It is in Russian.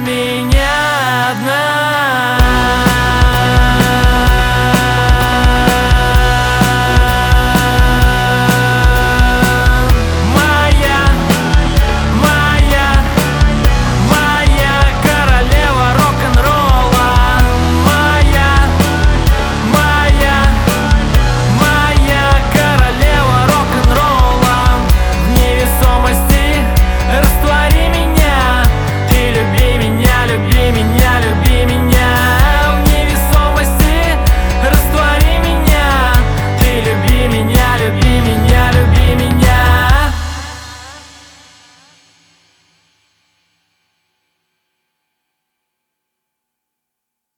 меня одна.